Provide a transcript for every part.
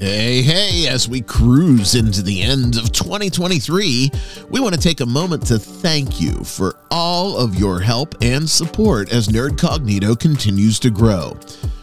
Hey, hey, as we cruise into the end of 2023, we want to take a moment to thank you for all of your help and support as Nerdcognito continues to grow.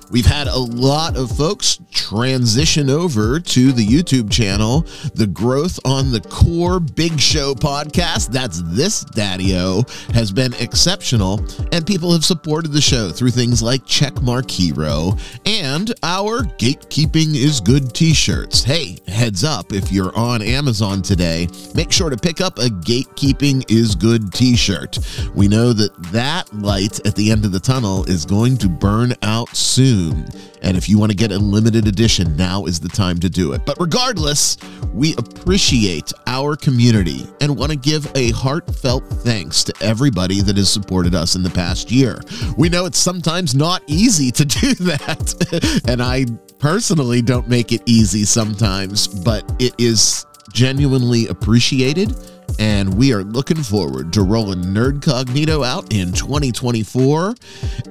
We've had a lot of folks transition over to the YouTube channel. The growth on the core Big Show podcast, that's this Daddy-O, has been exceptional, and people have supported the show through things like Checkmark Hero and our Gatekeeping is Good t shirts. Hey, heads up, if you're on Amazon today, make sure to pick up a Gatekeeping is Good t shirt. We know that that light at the end of the tunnel is going to burn out soon. And if you want to get a limited edition, now is the time to do it. But regardless, we appreciate our community and want to give a heartfelt thanks to everybody that has supported us in the past year. We know it's sometimes not easy to do that. and I personally don't make it easy sometimes, but it is genuinely appreciated and we are looking forward to rolling Nerdcognito out in 2024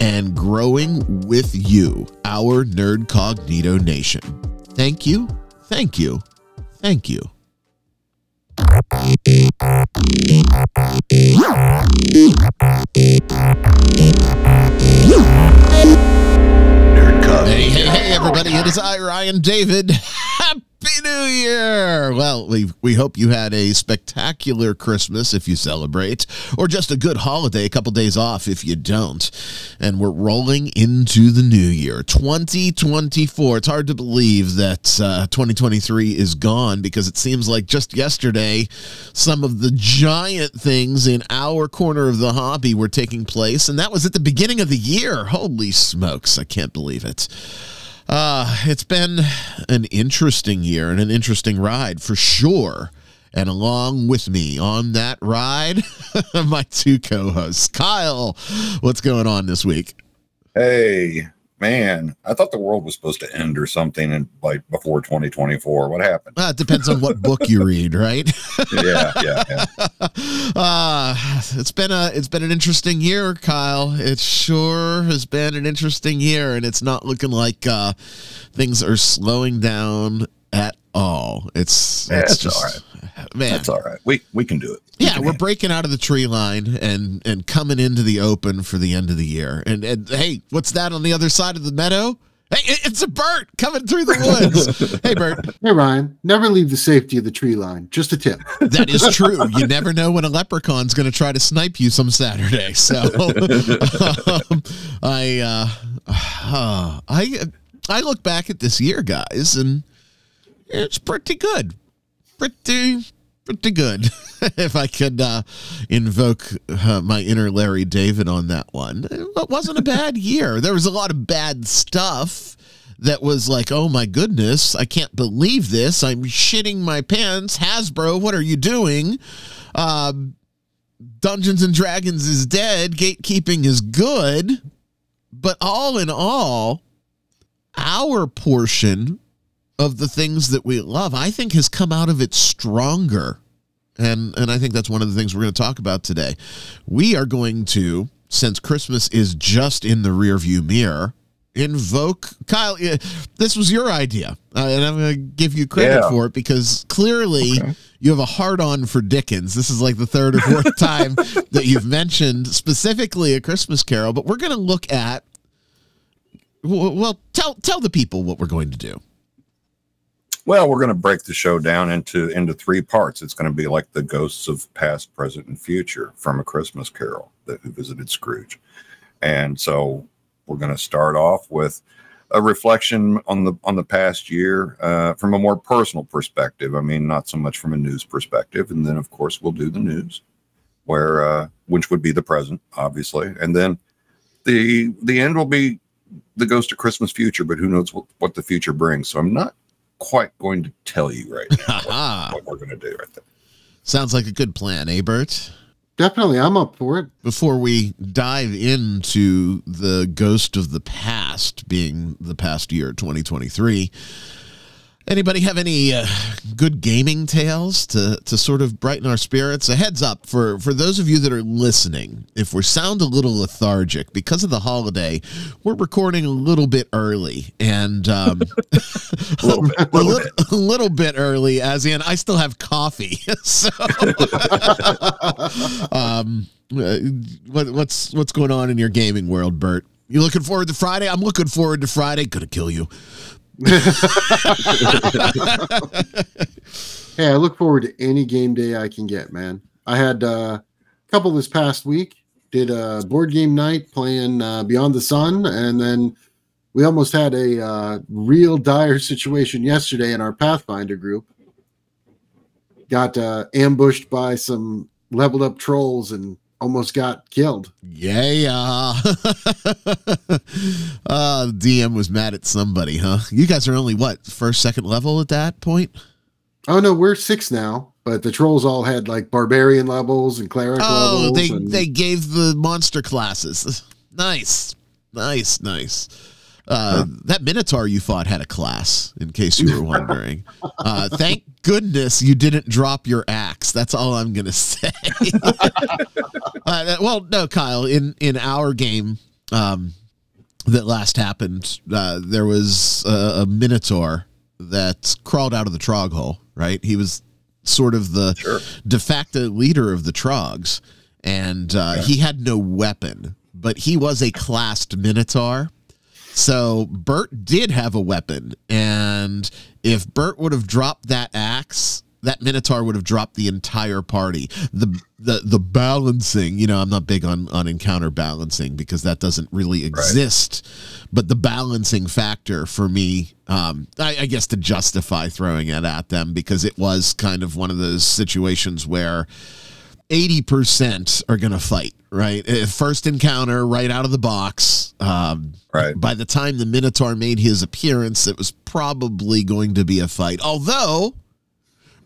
and growing with you, our Nerdcognito Nation. Thank you, thank you, thank you. Hey, hey, hey, everybody. It is I, Ryan David. Happy New Year! Well, we, we hope you had a spectacular Christmas if you celebrate, or just a good holiday, a couple days off if you don't. And we're rolling into the new year, 2024. It's hard to believe that uh, 2023 is gone because it seems like just yesterday some of the giant things in our corner of the hobby were taking place, and that was at the beginning of the year. Holy smokes, I can't believe it. Uh, it's been an interesting year and an interesting ride for sure. And along with me on that ride, my two co hosts. Kyle, what's going on this week? Hey, man, I thought the world was supposed to end or something in like before 2024. What happened? Uh, it depends on what book you read, right? yeah, yeah, yeah. Uh, it's been a it's been an interesting year, Kyle. It sure has been an interesting year, and it's not looking like uh, things are slowing down at all. It's yeah, it's just all right. Man. That's all right. We we can do it. We Yeah, we're handle breaking out of the tree line and and coming into the open for the end of the year. And and hey, what's that on the other side of the meadow? Hey, it's a Bert coming through the woods. hey, Bert, Hey Ryan, never leave the safety of the tree line. Just a tip. that is true. You never know when a leprechaun's going to try to snipe you some Saturday. So, um, I, uh, uh, I, I look back at this year, guys, and it's pretty good. Pretty, pretty good. if I could uh, invoke uh, my inner Larry David on that one, it wasn't a bad year. There was a lot of bad stuff that was like, oh my goodness, I can't believe this. I'm shitting my pants. Hasbro, what are you doing? Um, Dungeons and Dragons is dead. Gatekeeping is good. But all in all, our portion of the things that we love, I think, has come out of it stronger. And and I think that's one of the things we're going to talk about today. We are going to, since Christmas is just in the rearview mirror, invoke Kyle. eh, This was your idea, uh, and I'm going to give you credit Yeah. for it because clearly you have a hard on for Dickens. This is like the third or fourth time that you've mentioned specifically a Christmas Carol. But we're going to look at. Well, tell tell the people what we're going to do. Well, we're going to break the show down into into three parts. It's going to be like the ghosts of past, present, and future from a Christmas Carol that who visited Scrooge, and so we're going to start off with a reflection on the on the past year uh, from a more personal perspective. I mean, not so much from a news perspective, and then of course we'll do the news, where uh, which would be the present, obviously, and then the the end will be the ghost of Christmas future. But who knows what, what the future brings? So I'm not quite going to tell you right now what, what we're going to do right there. Sounds like a good plan, eh, Bert? Definitely, I'm up for it. Before we dive into the ghost of the past being the past year, 2023, Anybody have any uh, good gaming tales to, to sort of brighten our spirits? A heads up for, for those of you that are listening, if we sound a little lethargic because of the holiday, we're recording a little bit early and um, A little bit. a, little a little bit early, as in I still have coffee. so, um, uh, what, what's what's going on in your gaming world, Bert? You looking forward to Friday? I'm looking forward to Friday. Gonna kill you. Hey, I look forward to any game day I can get, man. I had uh, a couple this past week. Did a board game night playing uh, Beyond the Sun, and then we almost had a uh, real dire situation yesterday in our Pathfinder group. Got uh, ambushed by some leveled up trolls and almost got killed. Yeah. uh, DM was mad at somebody, huh? You guys are only what first, second level at that point? Oh no, we're six now, but the trolls all had like barbarian levels and cleric Oh, levels. they and- they gave the monster classes. Nice, nice, nice. Uh, That Minotaur you fought had a class, in case you were wondering. Uh, thank goodness you didn't drop your That's all I'm gonna say. uh, well, no, Kyle. In in our game, um, that last happened, uh, there was a, a Minotaur that crawled out of the trog hole. Right, he was sort of the Sure. de facto leader of the Trogs, and uh, he had no weapon, but he was a classed Minotaur. So Bert did have a weapon, and if Bert would have dropped that axe, that Minotaur would have dropped the entire party. The the the balancing, you know, I'm not big on on encounter balancing because that doesn't really exist. But the balancing factor for me, um, I, I guess to justify throwing it at them because it was kind of one of those situations where 80% are going to fight, right? Uh, First encounter right out of the box. Um, Right. by the time the Minotaur made his appearance, it was probably going to be a fight. Although,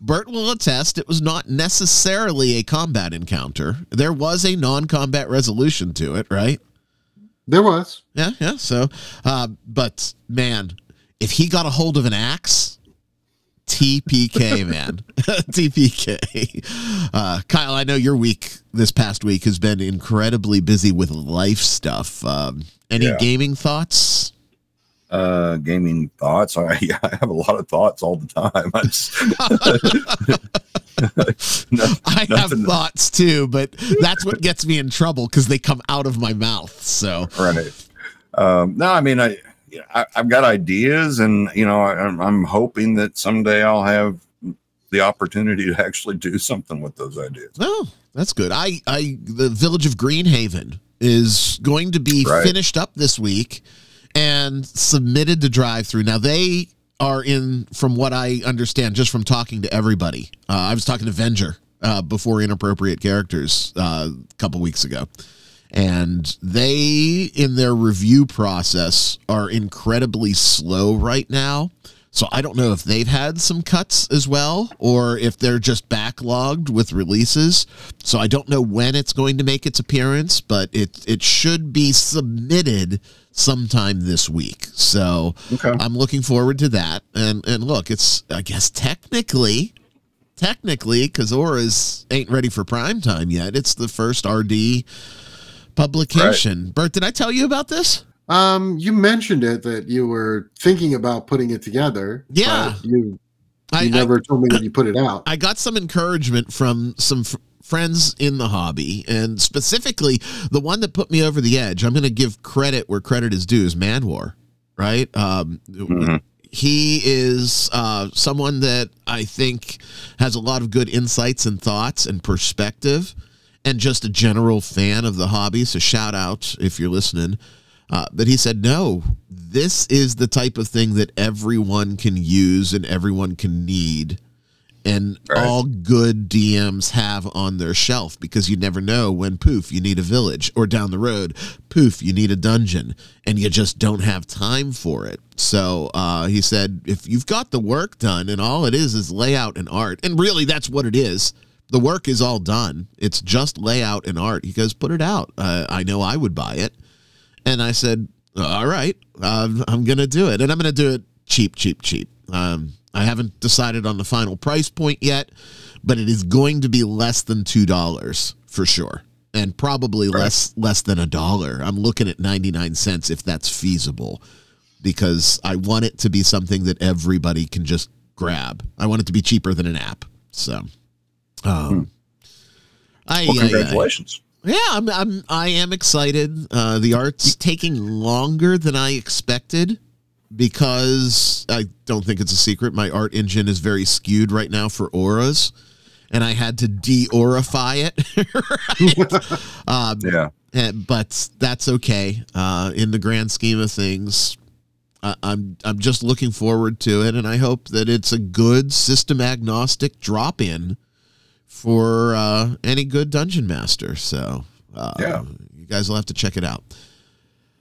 Bert will attest it was not necessarily a combat encounter. There was a non combat resolution to it, right? there was. Yeah, yeah. So, uh, but man, if he got a hold of an axe, TPK, man. TPK. Uh, Kyle, I know your week this past week has been incredibly busy with life stuff. Um, any Yeah. gaming thoughts? Uh, gaming thoughts. I, yeah, I have a lot of thoughts all the time. I just, no, I have thoughts too, but that's what gets me in trouble because they come out of my mouth. So, right. Um, no, I mean, I, I, I've got ideas, and you know, I, I'm, I'm hoping that someday I'll have the opportunity to actually do something with those ideas. oh, that's good. I, I, the village of Greenhaven is going to be Right. finished up this week and submitted to drive through. Now they are in, from what I understand, just from talking to everybody. Uh, I was talking to Venger uh, before inappropriate characters uh, a couple weeks ago. And they, in their review process, are incredibly slow right now. So I don't know if they've had some cuts as well or if they're just backlogged with releases. So I don't know when it's going to make its appearance, but it it should be submitted sometime this week. So Okay. I'm looking forward to that. And and look, it's I guess technically technically because Aura's ain't ready for prime time yet. It's the first RD publication. Bert, did I tell you about this? Um, you mentioned it that you were thinking about putting it together. Yeah. but you I, you I- never told me that you put it out. I got some encouragement from some f- friends in the hobby, and specifically the one that put me over the edge. I'm going to give credit where credit is due. Is Manwar, right? Um, Mhm. He is uh, someone that I think has a lot of good insights and thoughts and perspective, and just a general fan of the hobby. So shout out if you're listening. Uh, but he said, no, this is the type of thing that everyone can use and everyone can need and Right. all good DMs have on their shelf because you never know when poof you need a village or down the road poof you need a dungeon and you just don't have time for it. So uh, he said if you've got the work done and all it is is layout and art and really that's what it is. The work is all done. It's just layout and art. He goes, put it out. Uh, I know I would buy it. And I said, all right, um, I'm going to do it. And I'm going to do it cheap, cheap, cheap. Um, I haven't decided on the final price point yet, but it is going to be less than two dollars for sure, and probably Right. less less than a dollar. I'm looking at ninety nine cents if that's feasible, because I want it to be something that everybody can just grab. I want it to be cheaper than an app. So, um, I, Well, I- I- congratulations. Yeah, I'm, I'm I am excited. Uh, the art's taking longer than I expected because I don't think it's a secret. My art engine is very skewed right now for auras, and I had to de-aurify it. um, Yeah. eh, but that's okay. Uh, in the grand scheme of things, I, I'm I'm just looking forward to it, and I hope that it's a good system agnostic drop in for uh, any good dungeon master. So uh, Yeah. you guys will have to check it out.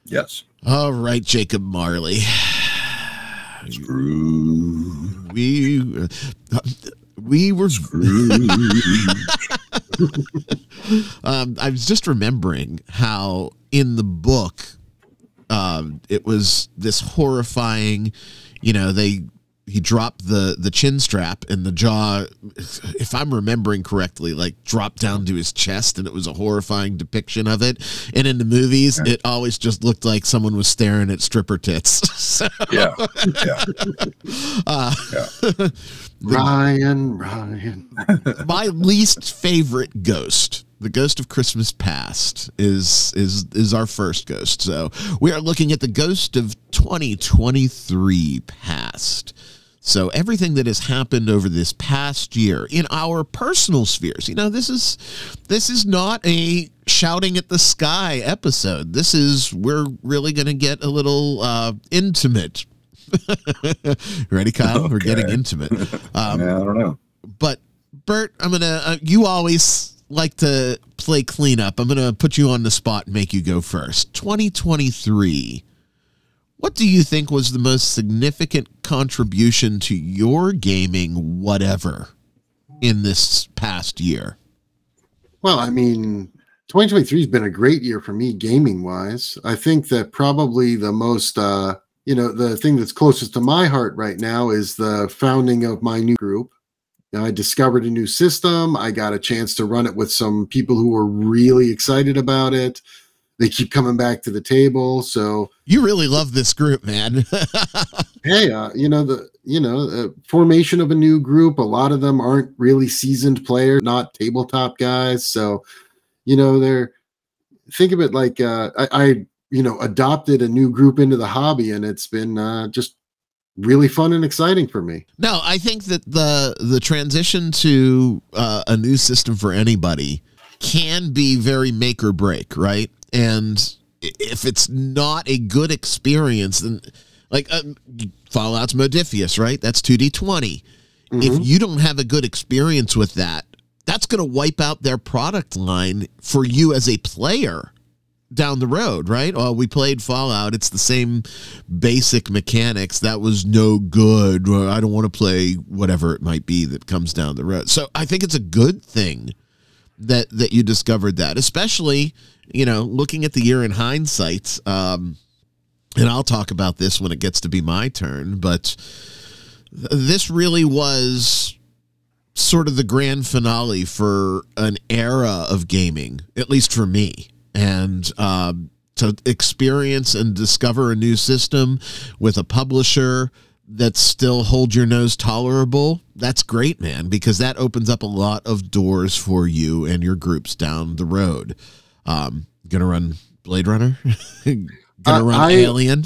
Yes. All right, Jacob Marley, Scrooge. we uh, we were. Um, I was just remembering how in the book, um, it was this horrifying. You know, they he dropped the the chin strap and the jaw, if I'm remembering correctly, like dropped down to his chest, and it was a horrifying depiction of it. And in the movies, Okay. it always just looked like someone was staring at stripper tits. so, Yeah. Yeah. uh, Yeah. Ryan, Ryan. my least favorite ghost the ghost of christmas past is is is our first ghost so we are looking at the ghost of 2023 past so everything that has happened over this past year in our personal spheres you know this is this is not a shouting at the sky episode this is we're really going to get a little uh intimate ready kyle we're getting intimate um yeah. I don't know. but Bert, I'm gonna. Uh, you always like to play cleanup. I'm gonna put you on the spot and make you go first. 2023. What do you think was the most significant contribution to your gaming, whatever, in this past year? Well, I mean, 2023 has been a great year for me gaming wise. I think that probably the most, uh, you know, the thing that's closest to my heart right now is the founding of my new group. Now, I discovered a new system. I got a chance to run it with some people who were really excited about it. They keep coming back to the table. So, You really love this group, man. hey, uh, you know the you know uh, formation of a new group. A lot of them aren't really seasoned players, not tabletop guys. So, you know, they're think of it like uh, I, I you know adopted a new group into the hobby, and it's been uh, just really fun and exciting for me. No, I think that the the transition to uh, a new system for anybody can be very make or break, right? And if it's not a good experience, then like uh, Fallout's Modiphius, right? That's two D twenty. If you don't have a good experience with that, that's going to wipe out their product line for you as a player down the road, right? Oh, we played Fallout. It's the same basic mechanics. That was no good. I don't want to play whatever it might be that comes down the road. So I think it's a good thing that that you discovered that, especially you know looking at the year in hindsight. Um, and I'll talk about this when it gets to be my turn, but this really was sort of the grand finale for an era of gaming, at least for me. And um, to experience and discover a new system with a publisher that still hold your nose tolerable, that's great, man, because that opens up a lot of doors for you and your groups down the road. Um, gonna run Blade Runner. gonna Uh, run I- Alien.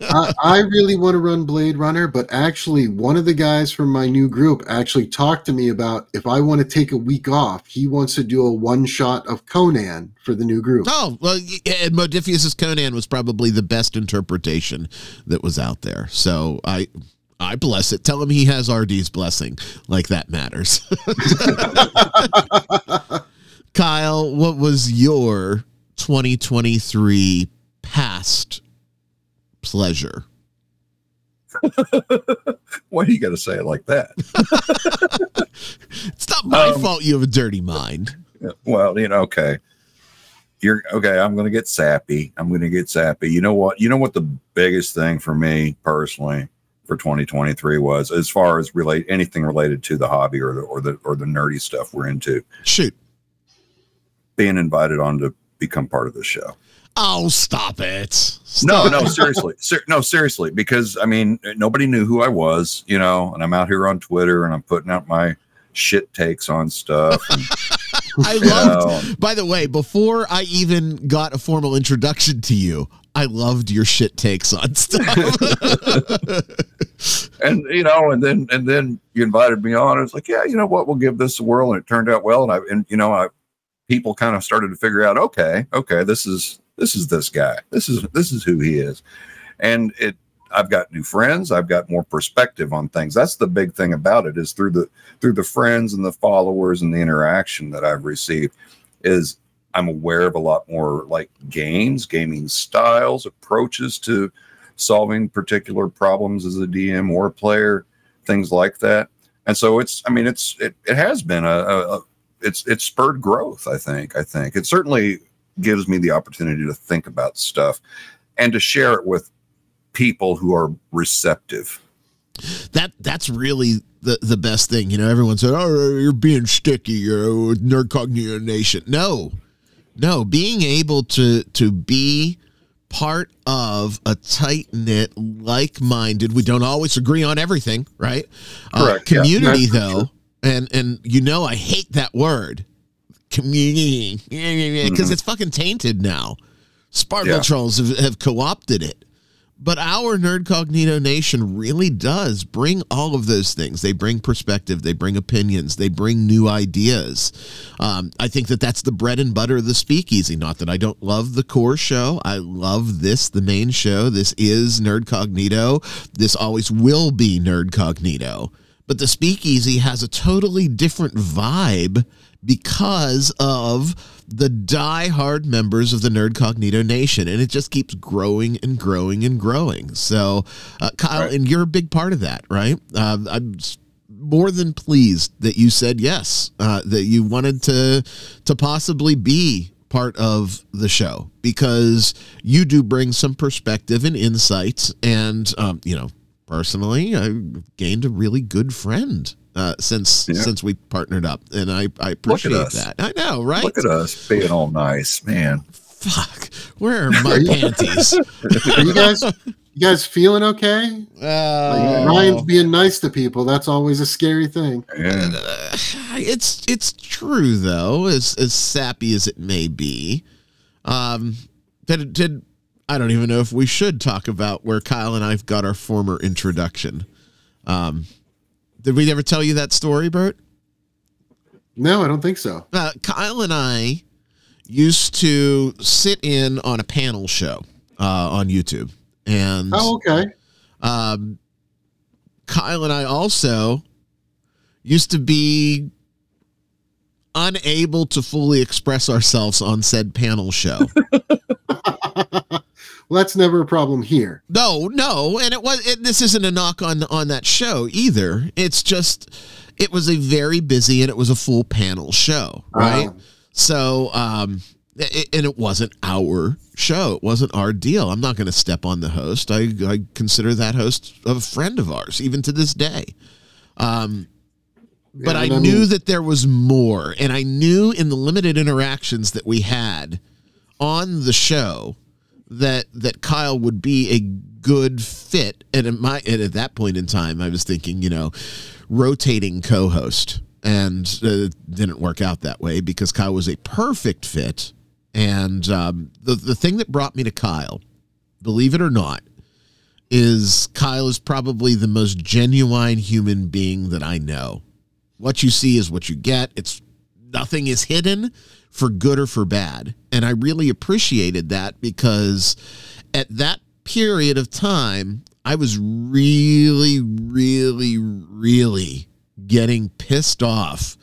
I, I really want to run Blade Runner, but actually, one of the guys from my new group actually talked to me about if I want to take a week off, he wants to do a one shot of Conan for the new group. Oh well, and Modiphius's Conan was probably the best interpretation that was out there. So I, I bless it. Tell him he has RD's blessing, like that matters. Kyle, what was your 2023 past pleasure? Why do you got to say it like that? It's not my Um, fault you have a dirty mind. well, you know, okay. You're okay. I'm going to get sappy. I'm going to get sappy. You know what? You know what the biggest thing for me personally for 2023 was as far as relate anything related to the hobby or the or the or the nerdy stuff we're into. Shoot. Being invited on to become part of the show. Oh, stop it. No, Stop. no, seriously, Ser- no, seriously, because I mean, nobody knew who I was, you know, and I'm out here on Twitter and I'm putting out my shit takes on stuff. And, I loved, know, by the way, before I even got a formal introduction to you, I loved your shit takes on stuff. and you know, and then and then you invited me on. I was like, yeah, you know what, we'll give this a whirl, and it turned out well. And I and you know, I people kind of started to figure out, okay, okay, this is this is this guy. This is this is who he is, and it. I've got new friends. I've got more perspective on things. That's the big thing about it is through the through the friends and the followers and the interaction that I've received is I'm aware of a lot more like games, gaming styles, approaches to solving particular problems as a DM or a player, things like that. And so it's, I mean, it's, it, it has been a, a, a it's, it's spurred growth. I think, I think it certainly gives me the opportunity to think about stuff and to share it with people who are receptive. that that's really the the best thing. You know, everyone said, "Oh, you're being sticky, you're Nerdcognito Nation." No, no, being able to to be part of a tight knit, like minded. We don't always agree on everything, right? Uh, Correct, yeah. community, Yeah, though, and and you know, I hate that word, community, because Mhm. it's fucking tainted now. Sparkle Yeah. trolls have, have co-opted it. But our Nerdcognito Nation really does bring all of those things. They bring perspective, they bring opinions, they bring new ideas. Um, I think that that's the bread and butter of the speakeasy. Not that I don't love the core show. I love this, the main show. This is Nerdcognito. This always will be Nerdcognito. But the speakeasy has a totally different vibe because of the die-hard members of the Nerdcognito Nation, and it just keeps growing and growing and growing. So, uh, Kyle, Right. and you're a big part of that, right? Um, I'm more than pleased that you said yes, uh, that you wanted to to possibly be part of the show because you do bring some perspective and insights, and um, you know, personally, I gained a really good friend. Uh, since Yeah. since we partnered up, and I I appreciate that. I know, right? Look at us being all nice, man. Fuck. Where are my panties? Are you guys you guys feeling okay? Like, Oh. Ryan's being nice to people. That's always a scary thing. Yeah. Uh, it's it's true though, as as sappy as it may be. Um, did did I don't even know if we should talk about where Kyle and I've got our former introduction. Um, did we ever tell you that story, Bert? No, I don't think so. Uh, Kyle and I used to sit in on a panel show uh, on YouTube, and Oh, okay. um, Kyle and I also used to be unable to fully express ourselves on said panel show. well, that's never a problem here. no, no, and it was. It, this isn't a knock on on that show either. It's just it was a very busy and it was a full panel show, right? Um, So, um, it, and it wasn't our show. It wasn't our deal. I'm not going to step on the host. I, I consider that host a friend of ours, even to this day. Um, but I and knew mean, that there was more, and I knew in the limited interactions that we had on the show that that Kyle would be a good fit. And at my and at that point in time, I was thinking, you know, rotating co-host, and uh, it didn't work out that way because Kyle was a perfect fit. And um, the the thing that brought me to Kyle, believe it or not, is Kyle is probably the most genuine human being that I know. What you see is what you get. It's nothing is hidden for good or for bad. And I really appreciated that because at that period of time, I was really, really, really getting pissed off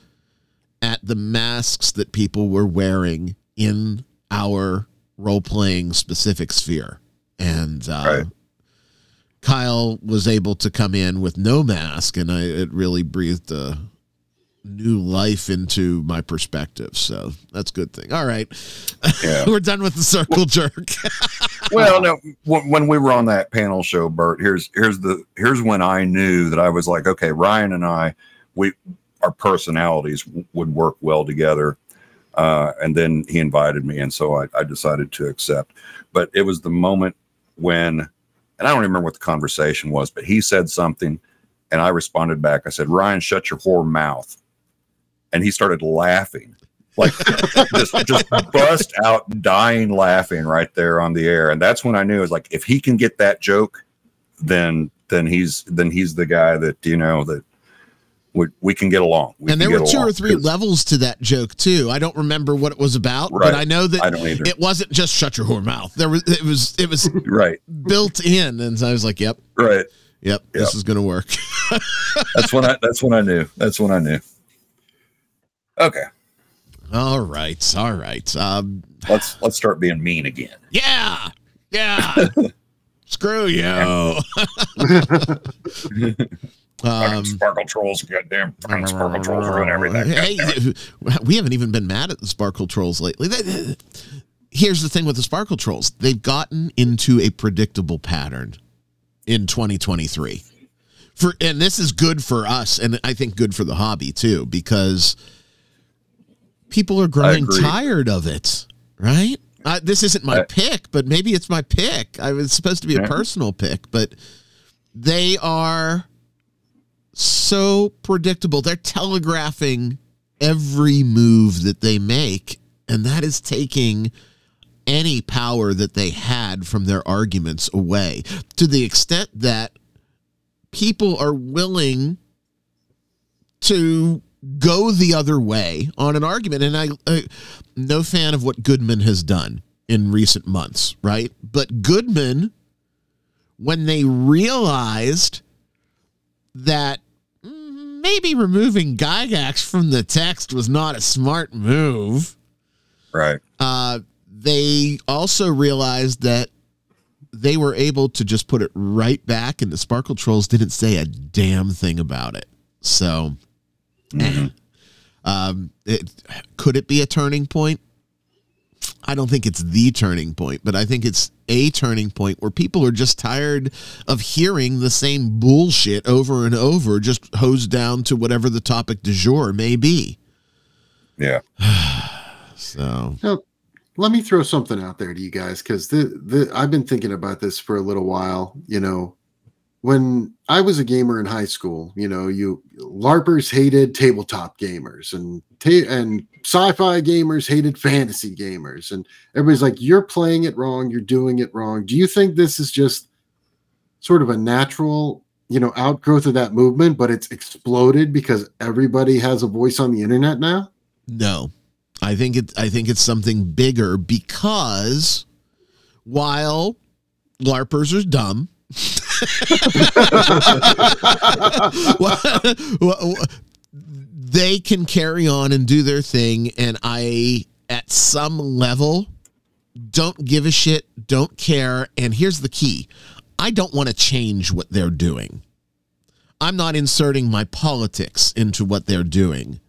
at the masks that people were wearing in our role playing specific sphere. And uh, Right. Kyle was able to come in with no mask, and I, it really breathed a new life into my perspective. So that's a good thing. All right. Yeah. We're done with the circle jerk. well, no, when, when we were on that panel show, Bert, here's here's the here's when I knew that I was like, okay, Ryan and I, we our personalities w- would work well together. Uh, and then he invited me, and so I, I decided to accept. But it was the moment when, and I don't remember what the conversation was, but he said something, and I responded back. I said, "Ryan, shut your whore mouth," and he started laughing. Like just just bust out dying laughing right there on the air. And that's when i knew it was like if he can get that joke then then he's then he's the guy that you know that we, we can get along. We and there were two or three levels to that joke too. I don't remember what it was about, Right. but I know that i don't it wasn't just shut your whore mouth. There was it was it was right. built in, and so I was like, "Yep, right. Yep, this is gonna work." that's when i that's when i knew. That's when i knew okay all right, all right. Um, let's let's start being mean again yeah, yeah. Screw you. um, sparkle trolls goddamn fucking sparkle trolls ruin everything Hey, we haven't even been mad at the Sparkle Trolls lately. Here's the thing with the Sparkle Trolls they've gotten into a predictable pattern in 2023. For, and this is good for us, and I think good for the hobby too, because people are growing tired of it, right? Uh, this isn't my I- pick, but maybe it's my pick. I was supposed to be a personal pick, but they are so predictable. They're telegraphing every move that they make, and that is taking any power that they had from their arguments away to the extent that people are willing to go the other way on an argument. And I uh, no fan of what Goodman has done in recent months right? But Goodman when they realized that maybe removing Gygax from the text was not a smart move right. uh, they also realized that they were able to just put it right back, and the Sparkle Trolls didn't say a damn thing about it. So, Mhm. um, it, could it be a turning point? I don't think it's the turning point, but I think it's a turning point where people are just tired of hearing the same bullshit over and over, just hosed down to whatever the topic du jour may be. yeah So, let me throw something out there to you guys because the, the I've been thinking about this for a little while. You know, when I was a gamer in high school, you know, you LARPers hated tabletop gamers and ta- and sci-fi gamers hated fantasy gamers, and everybody's like, "You're playing it wrong. You're doing it wrong." Do you think this is just sort of a natural, you know, outgrowth of that movement, but it's exploded because everybody has a voice on the internet now? No, I think it. I think it's something bigger because while larpers are dumb, well, they can carry on and do their thing, and I, at some level, don't give a shit, don't care. And here's the key: I don't want to change what they're doing. I'm not inserting my politics into what they're doing.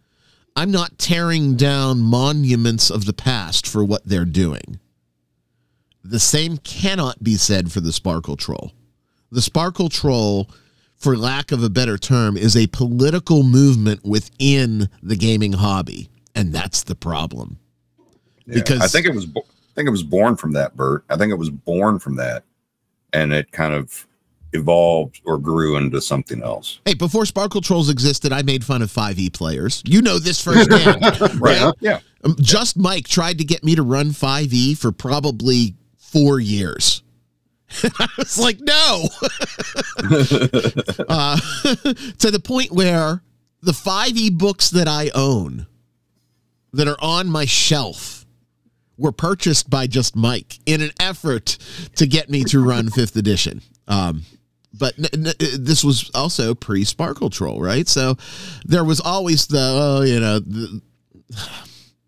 I'm not tearing down monuments of the past for what they're doing. The same cannot be said for the Sparkle Troll. The Sparkle Troll, for lack of a better term, is a political movement within the gaming hobby, and that's the problem. Yeah. Because- I think it was I think it was born from that, Bert. I think it was born from that, and it kind of evolved or grew into something else. Hey, before Sparkle Trolls existed, I made fun of 5e players. You know this firsthand. Right? Yeah. Yeah. Um, Just Mike tried to get me to run 5e for probably four years. I was like, no. uh, to the point where the 5e books that I own that are on my shelf were purchased by Just Mike in an effort to get me to run fifth edition. Um, but n- n- this was also pre Sparkle Troll, right? So there was always the, oh, you know, the,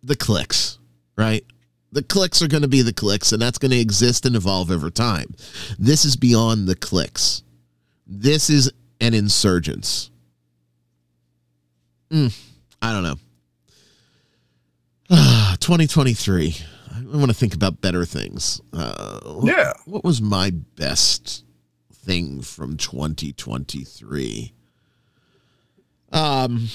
the clicks, right? The clicks are going to be the clicks, and that's going to exist and evolve over time. This is beyond the clicks. This is an insurgence. Mm, I don't know. 2023. I want to think about better things. Uh, Yeah. What was my best thing from 2023? Um,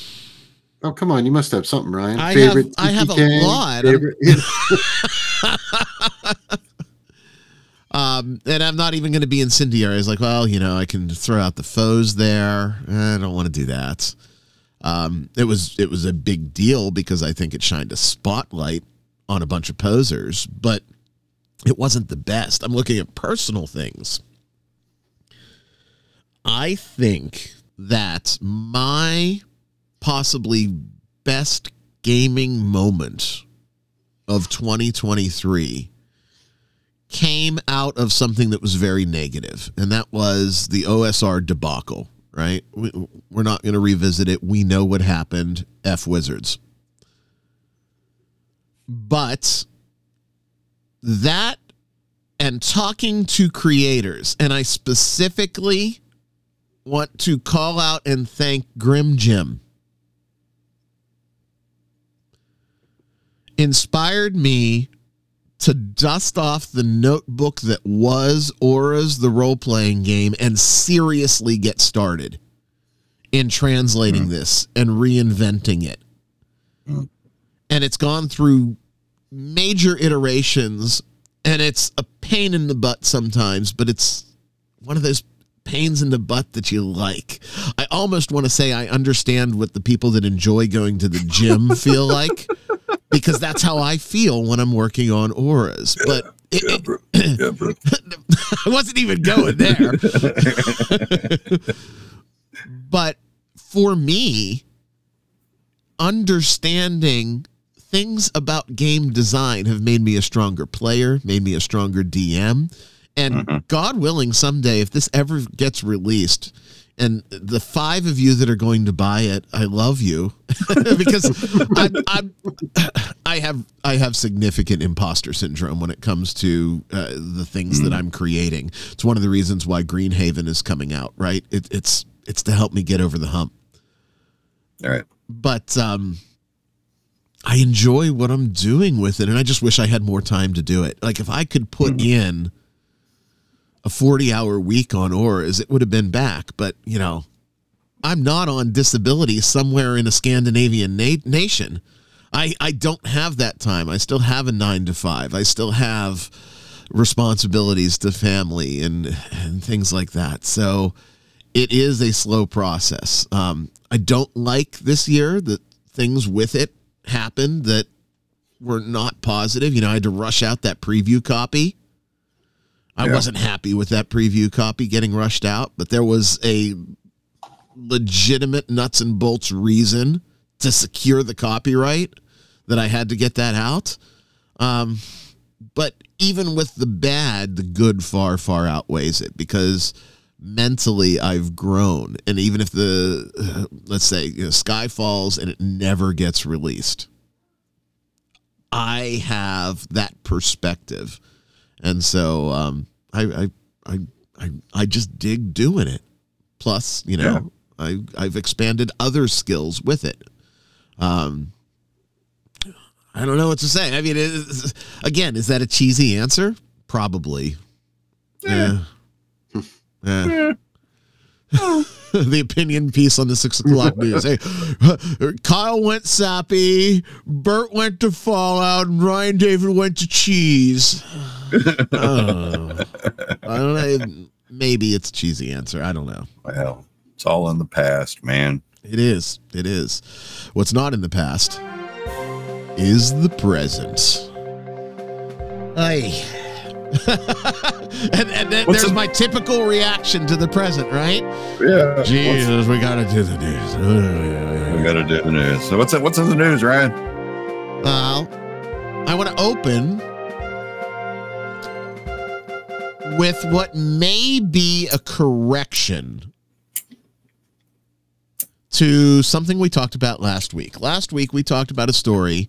Oh, come on. You must have something, Ryan. I have- I have a lot. favorite- um, and I'm not even going to be incendiary. I was like, well, you know, I can throw out the foes there. I don't want to do that. Um, it was it was a big deal because I think it shined a spotlight on a bunch of posers, but it wasn't the best. I'm looking at personal things. I think that my possibly best gaming moment of 2023 came out of something that was very negative, and that was the OSR debacle, right? We, we're not going to revisit it. We know what happened. F Wizards. But that and talking to creators, and I specifically want to call out and thank Grim Jim. Inspired me to dust off the notebook that was Aura's the role playing game and seriously get started in translating this and reinventing it. Mm. And it's gone through major iterations and it's a pain in the butt sometimes, but it's one of those pains in the butt that you like. I almost want to say I understand what the people that enjoy going to the gym feel like because that's how I feel when I'm working on auras. But it, Yeah, bro. Yeah, bro. I wasn't even going there. but for me, understanding things about game design have made me a stronger player, made me a stronger DM. And mm-hmm. God willing, someday, if this ever gets released, and the five of you that are going to buy it, I love you because I'm, I'm, I have I have significant imposter syndrome when it comes to uh, the things that I'm creating. It's one of the reasons why Greenhaven is coming out. Right? It, it's it's to help me get over the hump All right. but um I enjoy what I'm doing with it and I just wish I had more time to do it. Like if I could put in a 40 hour week on auras, it would have been back, but you know, I'm not on disability somewhere in a Scandinavian na- nation. I I don't have that time. I still have a 9 to 5. I still have responsibilities to family and and things like that. So it is a slow process. Um, I don't like this year that things with it happened that were not positive. You know, I had to rush out that preview copy. I Yeah. wasn't happy with that preview copy getting rushed out, but there was a legitimate nuts and bolts reason to secure the copyright that I had to get that out. Um, but even with the bad, the good far, far outweighs it because mentally I've grown. And even if the, uh, let's say, you know, Sky falls and it never gets released, I have that perspective. And so um, I, I, I, I, I just dig doing it. Plus, you know, I, I've expanded other skills with it. Um, I don't know what to say. I mean, it is, again, is that a cheesy answer? Probably. Eh. Yeah. Yeah. Eh. the opinion piece on the six o'clock news. Hey, Kyle went sappy, Bert went to Fallout, and Ryan David went to cheese. Oh. I don't know. Maybe it's a cheesy answer. I don't know. Well, it's all in the past, man. It is. It is. What's not in the past is the present. Ay. and and there's in- my typical reaction to the present, right? Yeah. Jesus, we gotta do the news. We got to do the news. So what's what's in the news, Ryan? Well, I want to open with what may be a correction to something we talked about last week. Last week, we talked about a story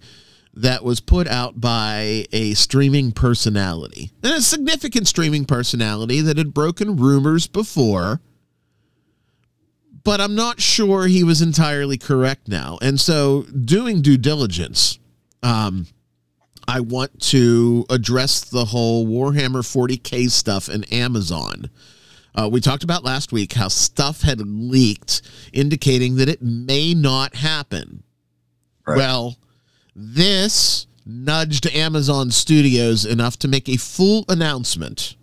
that was put out by a streaming personality, and a significant streaming personality that had broken rumors before, but I'm not sure he was entirely correct now. And so, doing due diligence, um, I want to address the whole Warhammer 40k stuff and Amazon. Uh, we talked about last week how stuff had leaked indicating that it may not happen. Right. Well, this nudged Amazon Studios enough to make a full announcement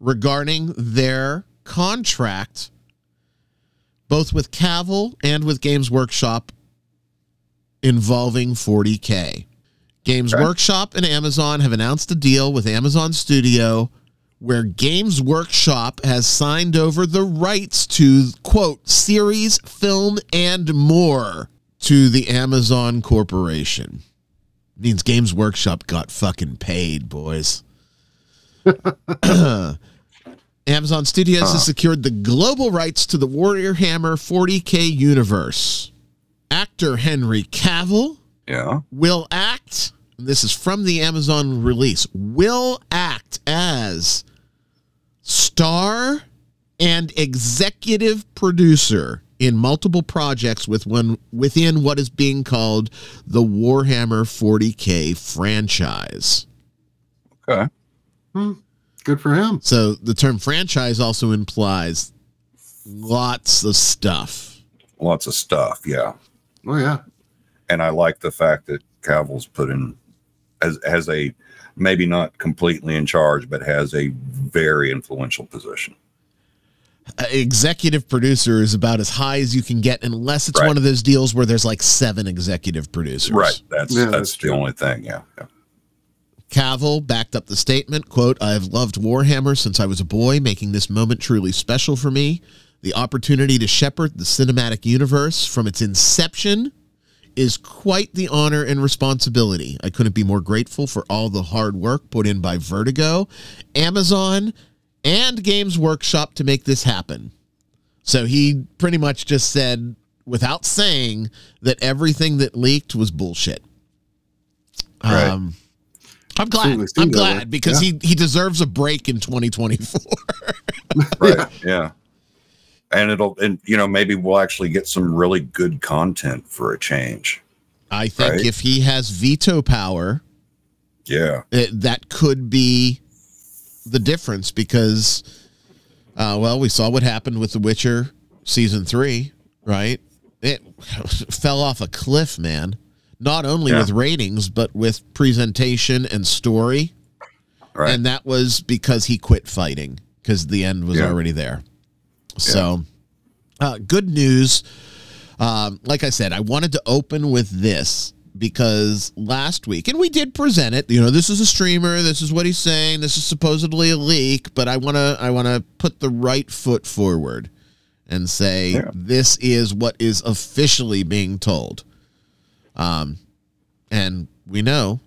regarding their contract, both with Cavill and with Games Workshop, involving 40K. Games Okay. Workshop and Amazon have announced a deal with Amazon Studio where Games Workshop has signed over the rights to, quote, series, film, and more to the Amazon Corporation. Means Games Workshop got fucking paid, boys. Amazon Studios Huh. has secured the global rights to the Warhammer 40K universe. Actor Henry Cavill Yeah. will act, this is from the Amazon release, will act as star and executive producer in multiple projects with one within what is being called the Warhammer 40K franchise. Okay. Hmm. Good for him. So the term franchise also implies lots of stuff. Lots of stuff. Yeah. Oh yeah. And I like the fact that Cavill's put in as has a maybe not completely in charge, but has a very influential position. Uh, executive producer is about as high as you can get unless it's Right. one of those deals where there's like seven executive producers. Right. That's Yeah, that's, that's the only thing. Yeah. yeah. Cavill backed up the statement, quote, I have loved Warhammer since I was a boy, making this moment truly special for me. The opportunity to shepherd the cinematic universe from its inception is quite the honor and responsibility. I couldn't be more grateful for all the hard work put in by Vertigo, Amazon, and Games Workshop to make this happen. So he pretty much just said, without saying, that everything that leaked was bullshit. Right. Um, I'm glad. I'm that way. glad because he he deserves a break in 2024. Right. yeah. And it'll and you know, maybe we'll actually get some really good content for a change. I think Right. if he has veto power, Yeah. it, that could be the difference because, uh, well, we saw what happened with The Witcher season three, right? It fell off a cliff, man. Not only Yeah. with ratings, but with presentation and story. Right. And that was because he quit fighting because the end was Yeah. already there. So, uh, good news. Um, like I said, I wanted to open with this because last week, and we did present it. You know, this is a streamer. This is what he's saying. This is supposedly a leak, but I want to I want to put the right foot forward and say Yeah. this is what is officially being told. Um, and we know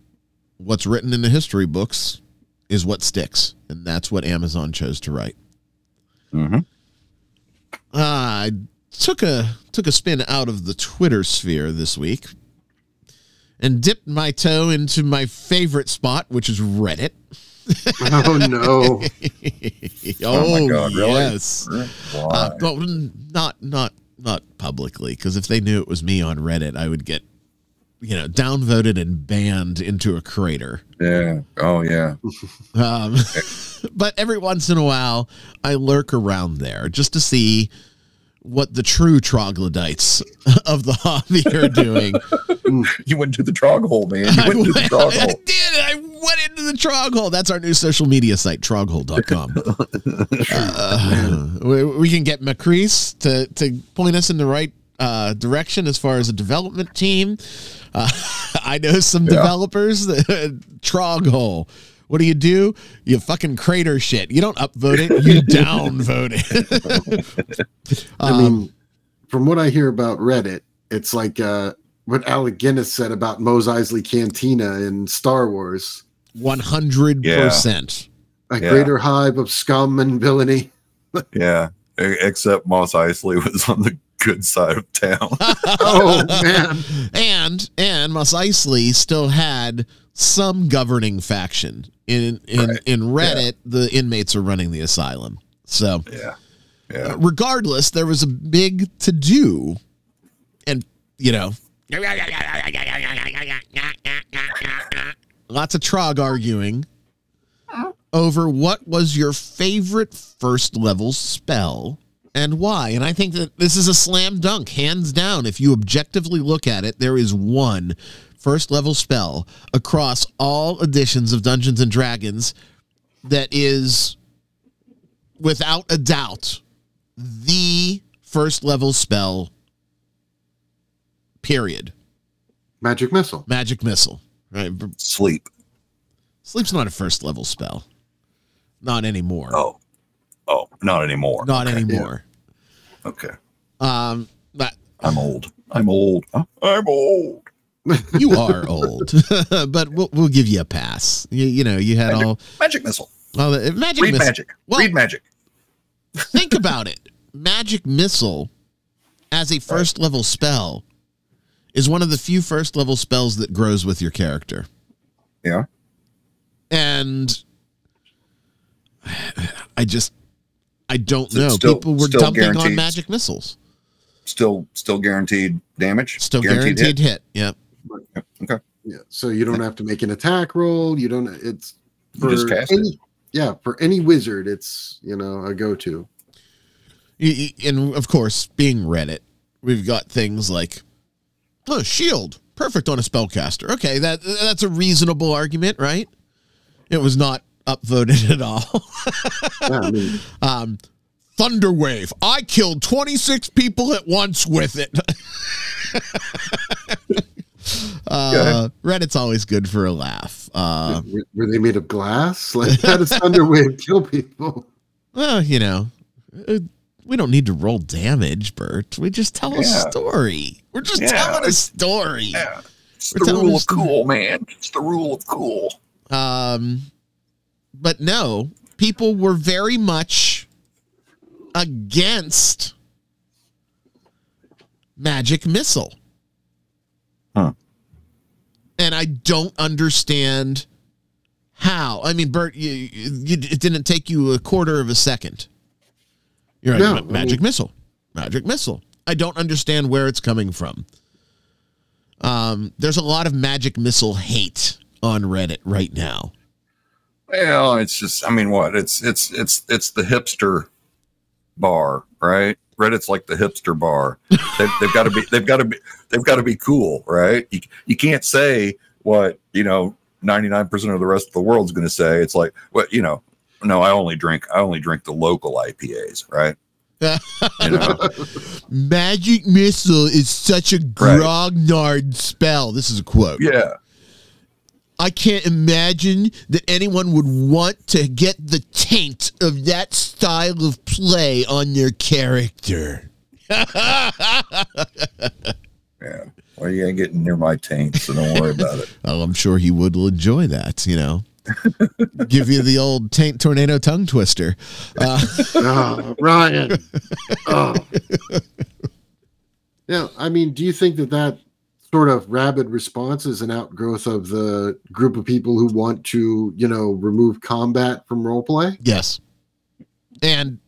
what's written in the history books is what sticks, and that's what Amazon chose to write. hmm Uh, I took a took a spin out of the Twitter sphere this week and dipped my toe into my favorite spot, which is Reddit. Oh no. oh, my God, really? yes. Why? Uh, well, not not not publicly, because if they knew it was me on Reddit, I would get you know downvoted and banned into a crater. yeah. Oh yeah. Um, but every once in a while, I lurk around there just to see what the true troglodytes of the hobby are doing. You went to the trog hole, man. You I, went to the went- trog I did. I went into the troghole. That's our new social media site, troghole.com. uh, we, we can get Macrease to, to point us in the right uh, direction as far as a development team. Uh, I know some Yeah. developers. Troghole. What do you do? You fucking crater shit. You don't upvote it. You downvote it. I mean, from what I hear about Reddit, it's like uh, what Alec Guinness said about Mos Eisley Cantina in Star Wars. One hundred percent. A Yeah. greater hive of scum and villainy. Yeah. Except Mos Eisley was on the good side of town. Oh man. and and Mos Eisley still had some governing faction in in Right. in Reddit. The inmates are running the asylum, so yeah. Uh, yeah. regardless, there was a big to do, and you know, lots of trog arguing over what was your favorite first level spell and why. And I think that this is a slam dunk, hands down. If you objectively look at it, there is one first level spell across all editions of Dungeons and Dragons that is without a doubt the first level spell period Magic missile. magic missile right Sleep. sleep's not a first level spell not anymore Oh. Oh, not anymore. not okay. anymore Okay. um but I'm old. I'm old. I'm old. you are old but we'll, we'll give you a pass you, you know you had Magic. all Magic missile. all the magic Read missile magic. Well- Read magic. think about it magic missile as a first level spell is one of the few first level spells that grows with your character Yeah. and I just I don't Is know. still- People were dumping on magic missiles. Still still guaranteed damage. Still guaranteed, hit. Yep. Okay. Yeah. So you don't have to make an attack roll. You don't. It's You just cast it. any, Yeah, for any wizard, it's you know a go-to. Y- y- And of course, being Reddit, we've got things like oh, shield, perfect on a spellcaster. Okay, that that's a reasonable argument, right? It was not upvoted at all. Yeah, I mean, um, Thunderwave. I killed 26 people at once with it. uh, Reddit's always good for a laugh. Uh, were, were they made of glass? Like how does Thunderwave kill people? well, you know, uh, we don't need to roll damage, Bert. We just tell a story. We're just Yeah, telling a story. Yeah. It's We're the rule of cool, man. It's the rule of cool. Um, but no, people were very much against magic missile. Huh. And I don't understand how. I mean, Bert, you, you, it didn't take you a quarter of a second. You're like, No, "Ma- I magic mean- missile, magic missile. I don't understand where it's coming from. Um, there's a lot of magic missile hate on Reddit right now. Well, it's just I mean what? It's it's it's it's the hipster bar, right? Reddit's like the hipster bar. They've, they've got to be they've got to be they've got to be cool, right? You, you can't say what, you know, 99% of the rest of the world's going to say. It's like, what, you know, no, I only drink I only drink the local IPAs, right? You know? Magic missile is such a grognard spell. This is a quote. yeah. I can't imagine that anyone would want to get the taint of that style of play on their character. Yeah. Well, you ain't getting near my taint, so don't worry about it. Oh, I'm sure he would enjoy that, you know. Give you the old taint tornado tongue twister. Uh, oh, Ryan. Oh. Yeah, I mean, do you think that that sort of rabid response is an outgrowth of the group of people who want to, you know, remove combat from roleplay? yes. And,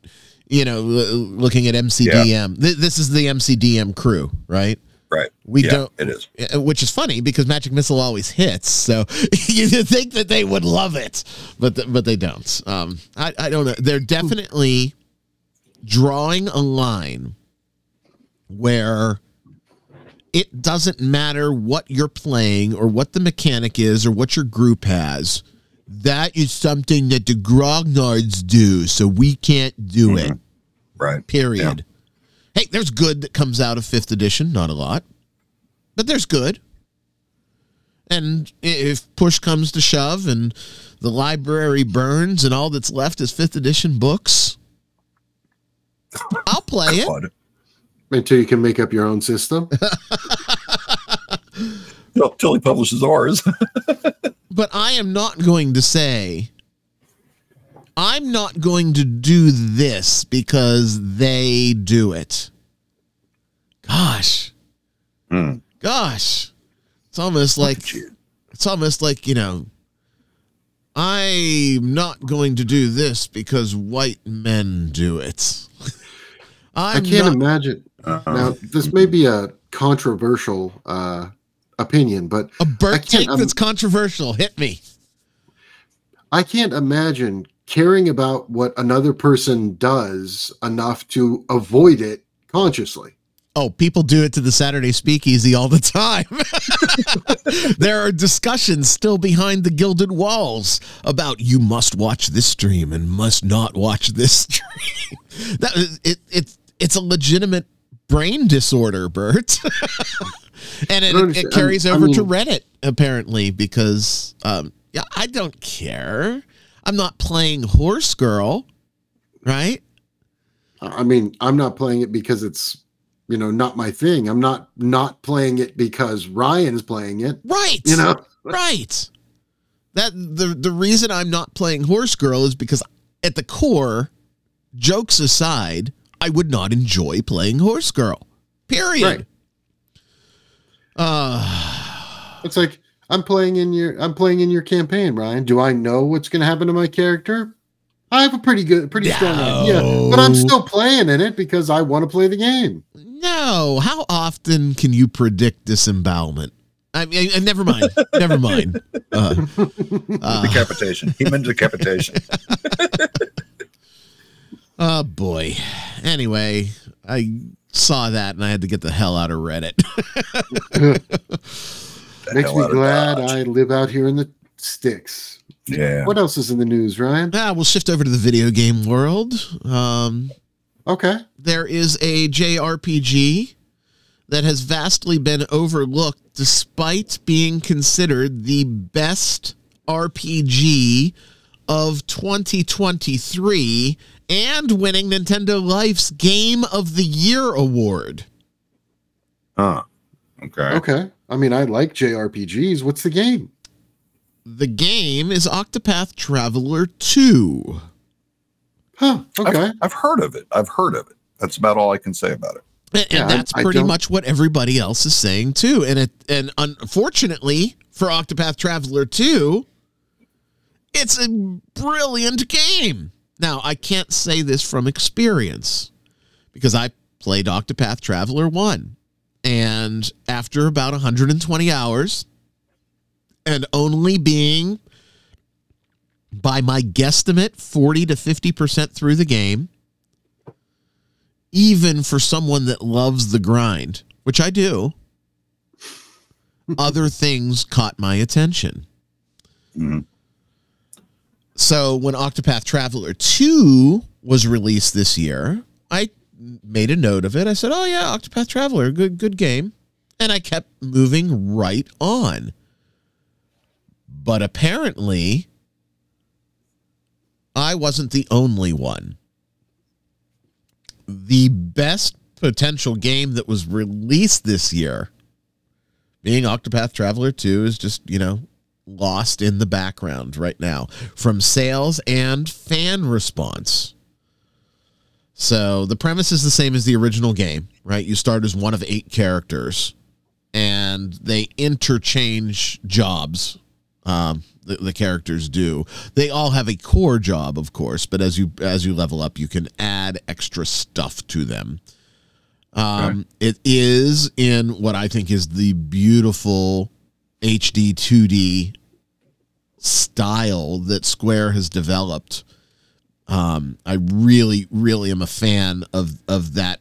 you know, l- looking at MCDM, th- this is the MCDM crew, right? Right. We yeah, don't, it is. Uh, which is funny because magic missile always hits so you think that they would love it but th- but they don't um I, I don't know they're definitely drawing a line where it doesn't matter what you're playing or what the mechanic is or what your group has that is something that the grognards do so we can't do mm-hmm. it Right. period. Hey, there's good that comes out of fifth edition, not a lot, but there's good. And if push comes to shove and the library burns and all that's left is fifth edition books, I'll play it. God. Until you can make up your own system. Till, till he publishes ours. But I am not going to say, I'm not going to do this because they do it. Gosh. Hmm. Gosh. It's almost like it's almost like, you know, I'm not going to do this because white men do it. I I'm can't not- imagine. Uh, Now, this may be a controversial uh, opinion, but a Bert can't- take I'm- that's controversial. Hit me. I can't imagine caring about what another person does enough to avoid it consciously. Oh, people do it to the Saturday Speakeasy all the time. there are discussions still behind the gilded walls about you must watch this stream and must not watch this stream. that it it it's a legitimate brain disorder, Bert. and it, it, carries I over to Reddit apparently because um yeah, I don't care. I'm not playing Horse Girl, right? I mean, I'm not playing it because it's, you know, not my thing. I'm not not playing it because Ryan's playing it. Right. You know, Right. That the the reason I'm not playing Horse Girl is because at the core, jokes aside, I would not enjoy playing Horse Girl. Period. Right. Uh it's like I'm playing in your I'm playing in your campaign, Ryan. Do I know what's going to happen to my character? I have a pretty good, pretty strong idea, but I'm still playing in it because I want to play the game. no. How often can you predict disembowelment? I mean, uh, never mind. never mind. Uh, uh, decapitation. Human decapitation. oh boy. Anyway, I saw that and I had to get the hell out of Reddit. Makes me glad I live out here in the sticks. Yeah. What else is in the news, Ryan? Ah, we'll shift over to the video game world. Um, Okay. there is a JRPG that has vastly been overlooked despite being considered the best RPG of 2023 and winning Nintendo Life's Game of the Year award. Huh. Okay. Okay. I mean, I like JRPGs. What's the game? The game is Octopath Traveler 2. Huh. Okay. I've, I've heard of it. I've heard of it. That's about all I can say about it. And, and Yeah, I- that's I pretty don't- much what everybody else is saying too. And it and unfortunately for Octopath Traveler 2, it's a brilliant game. Now, I can't say this from experience because I played Octopath Traveler 1. And after about 120 hours and only being by my guesstimate 40 to 50% through the game, even for someone that loves the grind, which I do, other things caught my attention. Mhm. So when Octopath Traveler 2 was released this year, I made a note of it. I said, "Oh yeah, Octopath Traveler, good good game." And I kept moving right on. But apparently I wasn't the only one the best potential game that was released this year, being Octopath Traveler 2, is just, you know, lost in the background right now from sales and fan response. So the premise is the same as the original game, right? You start as one of eight characters and they interchange jobs. Um, the, the characters do. They all have a core job, of course, but as you as you level up, you can add extra stuff to them. Um, It is in what I think is the beautiful HD 2D style that Square has developed. Um, I really, really am a fan of of that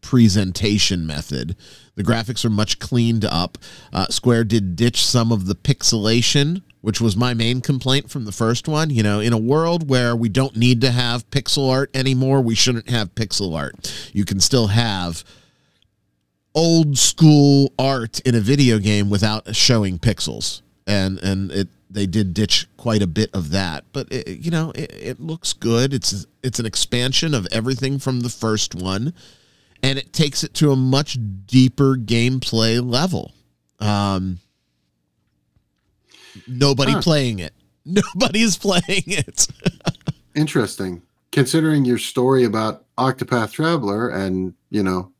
presentation method. The graphics are much cleaned up. Uh, Square did ditch some of the pixelation, which was my main complaint from the first one. You know, in a world where we don't need to have pixel art anymore, we shouldn't have pixel art. You can still have old school art in a video game without showing pixels. And and it they did ditch quite a bit of that, but it, you know it, it looks good. It's it's an expansion of everything from the first one, and it takes it to a much deeper gameplay level. Um, nobody Huh. playing it. Nobody is playing it. Interesting. Considering your story about Octopath Traveler, and you know,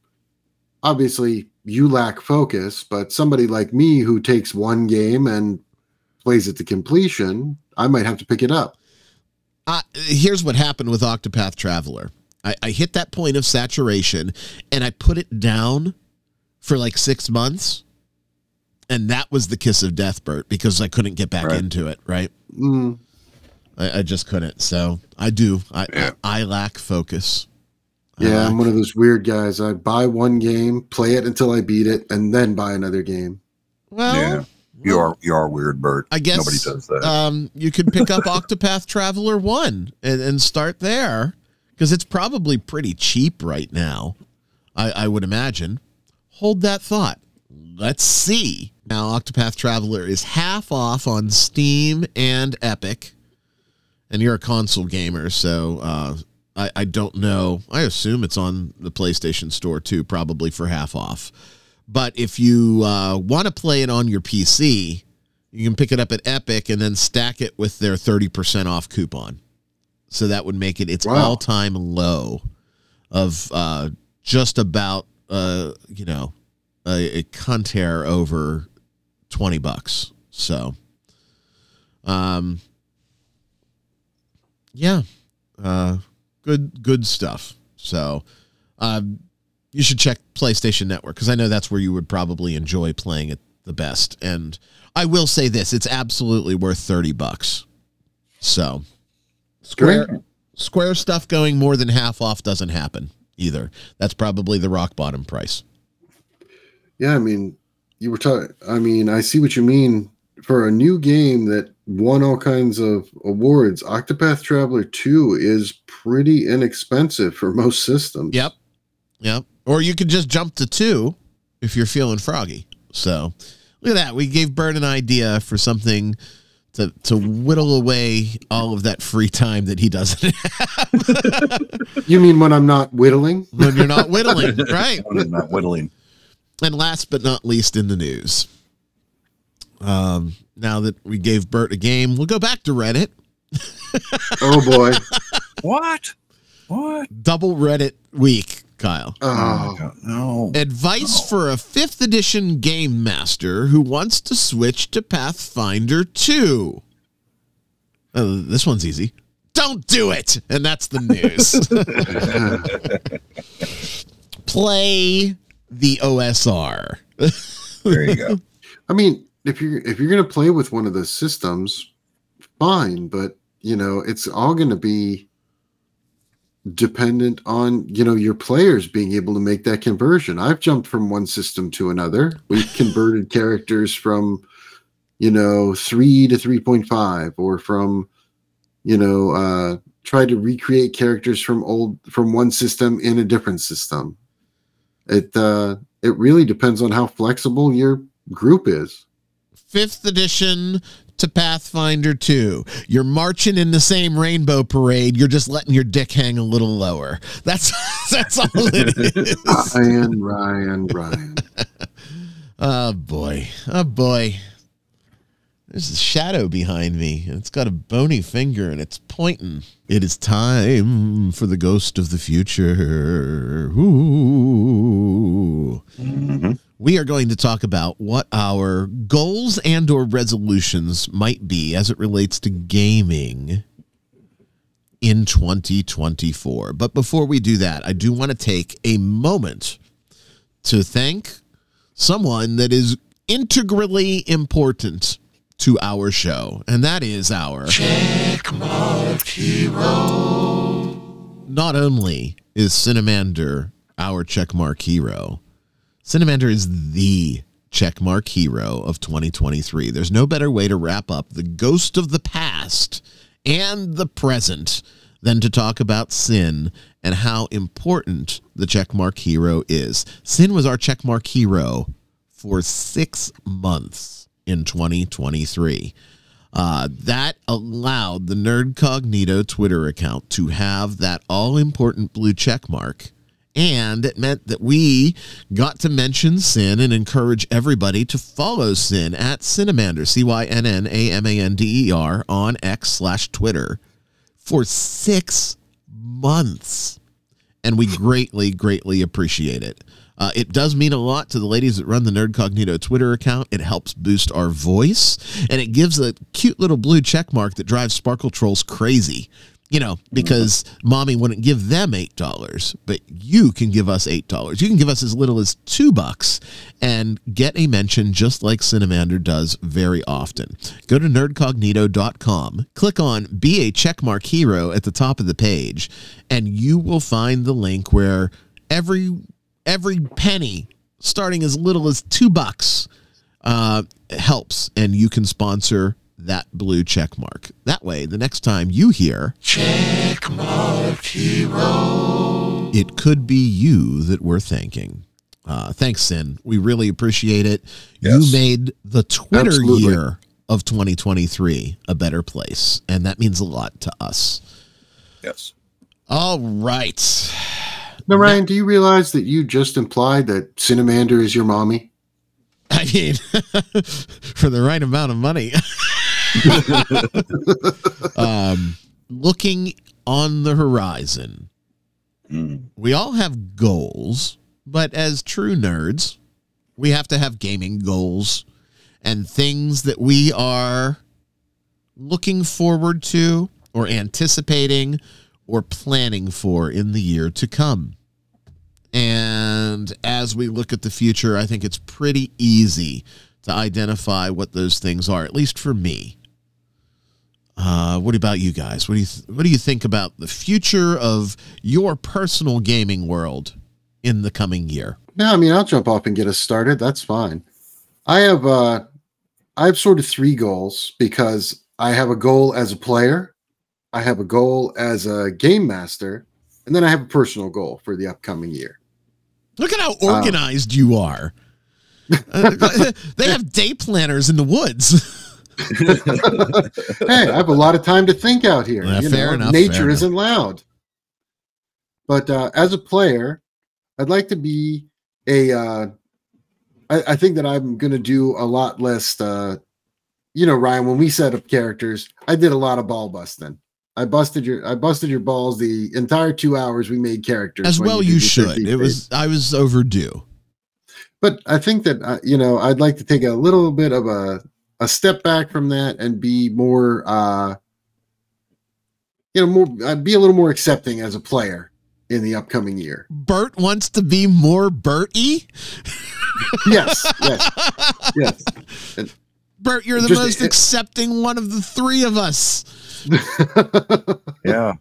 obviously you lack focus, but somebody like me who takes one game and plays it to completion, I might have to pick it up. uh, here's what happened with Octopath Traveler. I, I hit that point of saturation and I put it down for like six months. And that was the kiss of death, Bert, because I couldn't get back Right. into it, right? Mm, I, I just couldn't. So I do. I, Yeah. I, I lack focus. I yeah, I'm one of those weird guys. I buy one game, play it until I beat it, and then buy another game. well, Yeah. You are you are weird, Bert. I guess nobody does that. Um, you could pick up Octopath Traveler One and, and start there because it's probably pretty cheap right now. I, I would imagine. Hold that thought. Let's see. Now, Octopath Traveler is half off on Steam and Epic, and you're a console gamer, so uh, I, I don't know. I assume it's on the PlayStation Store too, probably for half off. But if you uh, want to play it on your PC, you can pick it up at Epic and then stack it with their 30% off coupon. So that would make it its Wow. all time low of uh, just about, uh, you know, a, a conter over 20 bucks. So, um, yeah, uh, good, good stuff. So, um, you should check PlayStation Network because I know that's where you would probably enjoy playing it the best. And I will say this: it's absolutely worth thirty bucks. So, Square Great. Square stuff going more than half off doesn't happen either. That's probably the rock bottom price. Yeah, I mean, you were talking. I mean, I see what you mean. For a new game that won all kinds of awards, Octopath Traveler 2 is pretty inexpensive for most systems. Yep, yep. Or you could just jump to two if you're feeling froggy. So, look at that. We gave Bert an idea for something. To, to whittle away all of that free time that he doesn't have. You mean when I'm not whittling? when you're not whittling, right? When I'm not whittling. And last but not least in the news, um, now that we gave Bert a game, we'll go back to Reddit. Oh boy. What? What? Double Reddit week, Kyle. Oh, no. Advice for a fifth edition game master who wants to switch to Pathfinder 2. Oh, this one's easy. Don't do it. And that's the news. Play the OSR. There you go. I mean, if you're if you're gonna play with one of the systems, fine, but you know, it's all gonna be dependent on you know your players being able to make that conversion. I've jumped from one system to another. We've converted characters from you know three to three point five, or from you know uh, try to recreate characters from old from one system in a different system. It uh, it really depends on how flexible your group is. Fifth edition to Pathfinder 2. You're marching in the same rainbow parade. You're just letting your dick hang a little lower. That's that's all it is. Ryan, Ryan, Ryan. Oh boy. Oh boy. There's a shadow behind me. and It's got a bony finger and it's pointing. It is time for the ghost of the future. Ooh. Mhm. we are going to talk about what our goals and or resolutions might be as it relates to gaming in 2024 but before we do that i do want to take a moment to thank someone that is integrally important to our show and that is our Checkmark Hero. not only is Cynnamander our checkmark hero, Cynnamander is the checkmark hero of 2023. There's no better way to wrap up the ghost of the past and the present than to talk about Sin and how important the checkmark hero is. Sin was our checkmark hero for six months in 2023. Uh, that allowed the Nerdcognito Twitter account to have that all important blue check mark. And it meant that we got to mention Sin and encourage everybody to follow Sin at Cynnamander, C Y N N A M A N D E R, on X slash Twitter for six months. And we greatly, greatly appreciate it. Uh, it does mean a lot to the ladies that run the Nerdcognito Twitter account. It helps boost our voice, and it gives a cute little blue check mark that drives Sparkle Trolls crazy. you know, because mommy wouldn't give them eight dollars, but you can give us eight dollars. You can give us as little as two bucks and get a mention just like Cynnamander does very often. Go to nerdcognito.com, click on Be a Checkmark Hero at the top of the page, and you will find the link where every every penny, starting as little as two bucks, uh, helps, and you can sponsor that blue check mark. That way, the next time you hear Checkmark Hero, it could be you that we're thanking. Uh, thanks, Sin. We really appreciate it. Yes. You made the Twitter Absolutely. year of 2023 a better place, and that means a lot to us. Yes. All right. Now, Ryan, do you realize that you just implied that Cynnamander is your mommy? I mean, for the right amount of money. um, looking on the horizon, Mm. we all have goals, but as true nerds, we have to have gaming goals and things that we are looking forward to or anticipating or planning for in the year to come. And as we look at the future, I think it's pretty easy to identify what those things are, at least for me. Uh, what about you guys? What do you th- what do you think about the future of your personal gaming world in the coming year? Yeah, I mean I'll jump off and get us started. That's fine. I have uh I have sort of three goals because I have a goal as a player, I have a goal as a game master, and then I have a personal goal for the upcoming year. Look at how organized you are. Uh, they have day planners in the woods. hey, I have a lot of time to think out here. Yeah, you fair know, enough, nature fair isn't loud. But uh, as a player, I'd like to be a. Uh, I, I think that I'm going to do a lot less. Uh, you know, Ryan, when we set up characters, I did a lot of ball busting. I busted your I busted your balls the entire two hours we made characters. As well, did you should. 13 It was I was overdue. but I think that uh, you know I'd like to take a little bit of a a step back from that and be more uh you know more I'd be a little more accepting as a player in the upcoming year. Bert wants to be more Bertie. Yes, yes, yes. Bert, you're the most accepting one of the three of us. Yeah.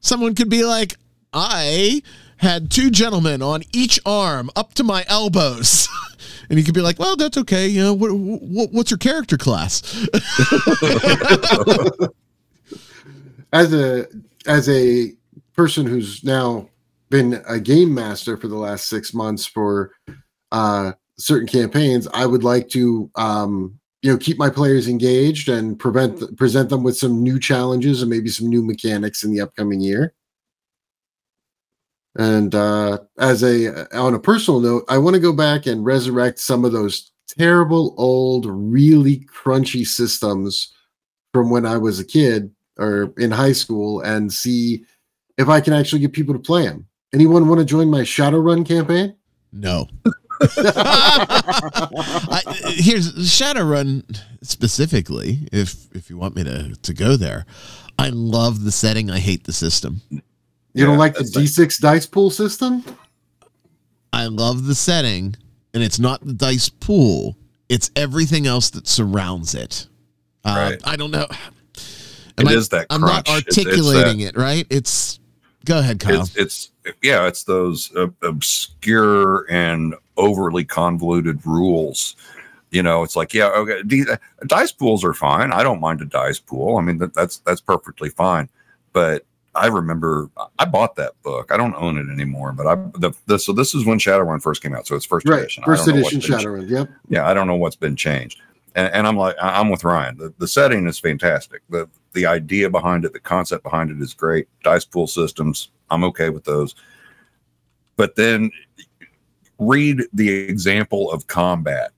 Someone could be like, I had two gentlemen on each arm up to my elbows. and you could be like, well, that's okay. You know, what, what, what's your character class? as a as a person who's now been a game master for the last six months for uh certain campaigns, I would like to um you know keep my players engaged and prevent present them with some new challenges and maybe some new mechanics in the upcoming year. And uh as a on a personal note, I want to go back and resurrect some of those terrible old really crunchy systems from when I was a kid or in high school and see if I can actually get people to play them. Anyone want to join my Shadowrun campaign? No. I, here's Shadowrun specifically. If if you want me to to go there, I love the setting. I hate the system. You Yeah, don't like the D6 dice pool system? I love the setting, and it's not the dice pool. It's everything else that surrounds it. Uh, Right. I don't know. It Am is I, that I'm not crunch. It's- it's articulating it right. It's go ahead, Kyle. It's, it's yeah, it's those uh, obscure and overly convoluted rules. You know, it's like yeah, okay, D- uh, dice pools are fine. I don't mind a dice pool. I mean, that, that's that's perfectly fine. But I remember I bought that book. I don't own it anymore. But I the, the so this is when Shadowrun first came out. So it's first Right. edition. First edition what's been ch- Shadowrun. Yep. yeah, I don't know what's been changed. And, and I'm like, I'm with Ryan. The, the setting is fantastic. The the idea behind it, the concept behind it is great. Dice pool systems, I'm okay with those. But then read the example of combat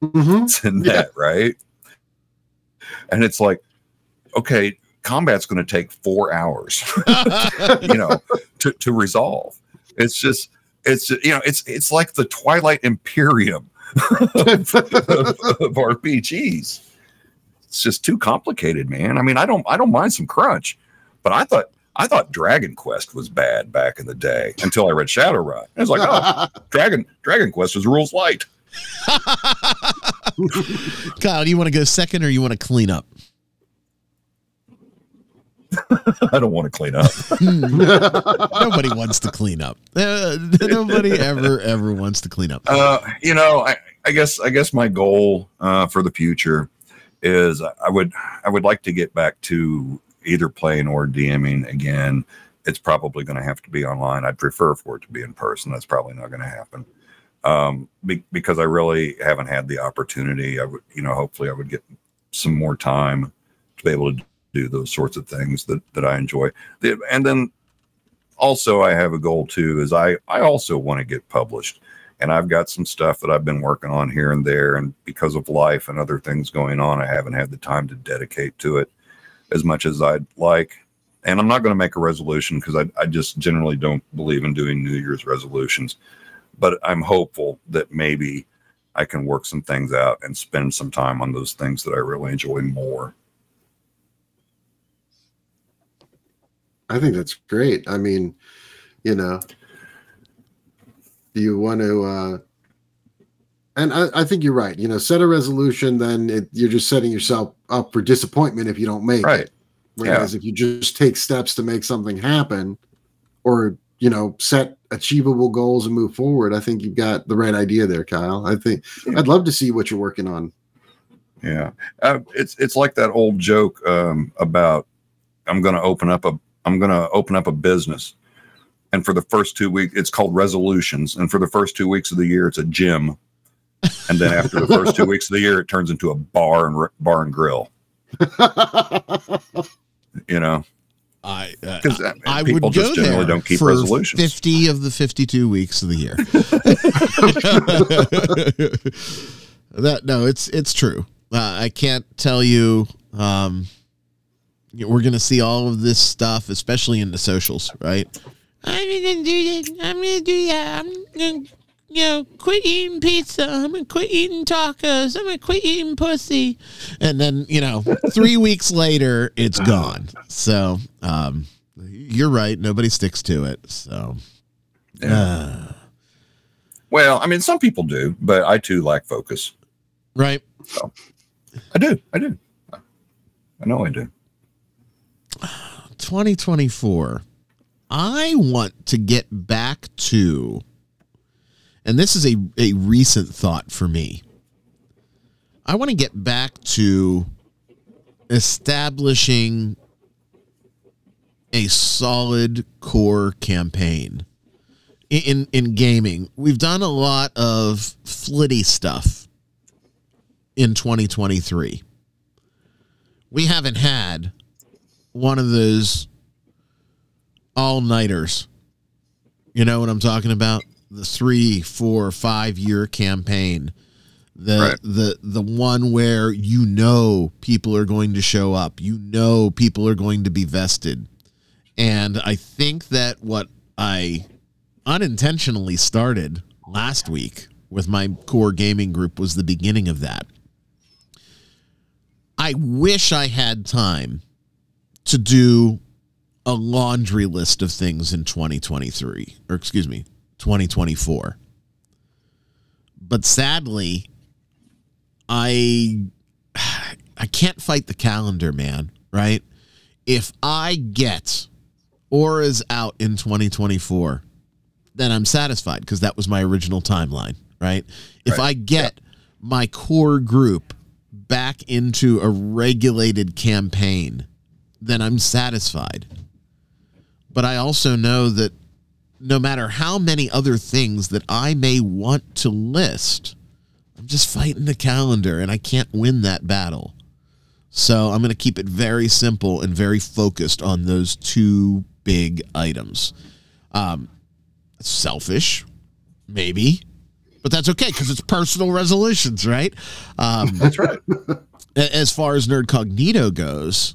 hmm that's in Yeah. that, right? And it's like, okay, combat's going to take four hours, you know, to, to resolve. It's just, it's you know, it's it's like the Twilight Imperium of, of RPGs. It's just too complicated, man. I mean, I don't I don't mind some crunch, But I thought I thought Dragon Quest was bad back in the day until I read Shadowrun. I was like, oh, Dragon Dragon Quest is rules light. Kyle, do you want to go second or you want to clean up? I don't want to clean up. nobody wants to clean up. Uh, nobody ever ever wants to clean up. Uh, you know, I, I guess I guess my goal uh, for the future is I would I would like to get back to either playing or DMing again. It's probably going to have to be online. I'd prefer for it to be in person. That's probably not going to happen um, be, because I really haven't had the opportunity. I would, you know, hopefully I would get some more time to be able to do those sorts of things that that I enjoy. The, and then also I have a goal too is I I also want to get published. And I've got some stuff that I've been working on here and there and because of life and other things going on I haven't had the time to dedicate to it as much as I'd like. And I'm not going to make a resolution because I, I just generally don't believe in doing New Year's resolutions. But I'm hopeful that maybe I can work some things out and spend some time on those things that I really enjoy more. I think that's great. I mean, you know, you want to, uh, and I, I think you're right. You know, set a resolution, then it, you're just setting yourself up for disappointment if you don't make Right. it. Whereas if you just take steps to make something happen, or you know, set achievable goals and move forward, I think you've got the right idea there, Kyle. I think I'd love to see what you're working on. Yeah, uh, it's it's like that old joke um, about I'm going to open up a I'm going to open up a business, and for the first two weeks, it's called resolutions, and for the first two weeks of the year, it's a gym, and then after the first two weeks of the year, it turns into a bar and r- bar and grill. You know, I uh, because I people would just go generally there don't keep for resolutions. 50 of the 52 weeks of the year. that no, it's it's true. Uh, I can't tell you um we're going to see all of this stuff especially in the socials, right? I'm going to do that. I'm going to do that. I'm going to you know, quit eating pizza. I'm gonna quit eating tacos. I'm gonna quit eating pussy. And then, you know, three weeks later, it's gone. So, um, you're right. Nobody sticks to it. So, Yeah. uh, Well, I mean, some people do, but I too lack focus. right. So, I do. I do. I know I do. 2024. I want to get back to, and this is a, a recent thought for me. I want to get back to establishing a solid core campaign in, in in gaming. We've done a lot of flitty stuff in 2023. We haven't had one of those all nighters. You know what I'm talking about? The three, four, five year campaign. The Right. the the one where you know people are going to show up. You know people are going to be vested. And I think that what I unintentionally started last week with my core gaming group was the beginning of that. I wish I had time to do a laundry list of things in 2023 or excuse me 2024 but sadly i i can't fight the calendar man right? If i get auras out in 2024 then i'm satisfied because that was my original timeline right? If Right. i get my core group back into a regulated campaign then i'm satisfied. But I also know that no matter how many other things that I may want to list, I'm just fighting the calendar and I can't win that battle. So I'm going to keep it very simple and very focused on those two big items. Um, selfish, maybe, but that's okay because it's personal resolutions, right? Um, That's right. as far as Nerdcognito goes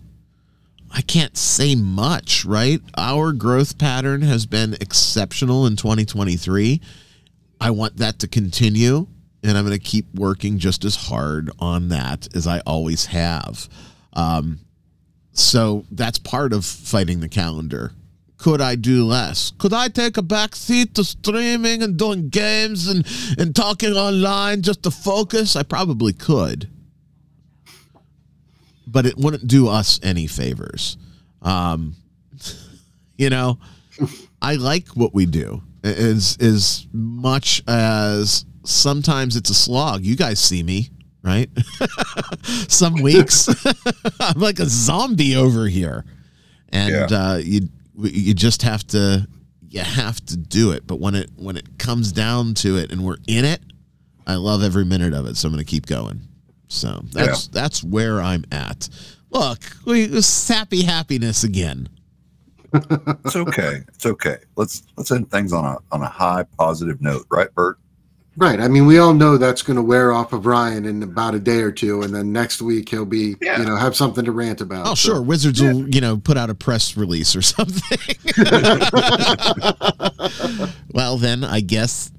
i can't say much right our growth pattern has been exceptional in 2023 i want that to continue and i'm going to keep working just as hard on that as i always have um, so that's part of fighting the calendar. Could I do less? Could I take a back seat to streaming and doing games and, and talking online just to focus? I probably could. But it wouldn't do us any favors. Um, you know, I like what we do as as much as sometimes it's a slog. You guys see me, right? Some weeks I'm like a zombie over here, and Yeah. uh, you you just have to you have to do it. But when it when it comes down to it, and we're in it, I love every minute of it. So I'm going to keep going. So that's that's where I'm at. Look, we sappy happiness again. It's okay. It's okay. Let's let's end things on a on a high positive note, right, Bert? Right. I mean, we all know that's going to wear off of Ryan in about a day or two, and then next week he'll be, Yeah. you know, have something to rant about. Oh, So- sure. Wizards will, you know, put out a press release or something. well, then I guess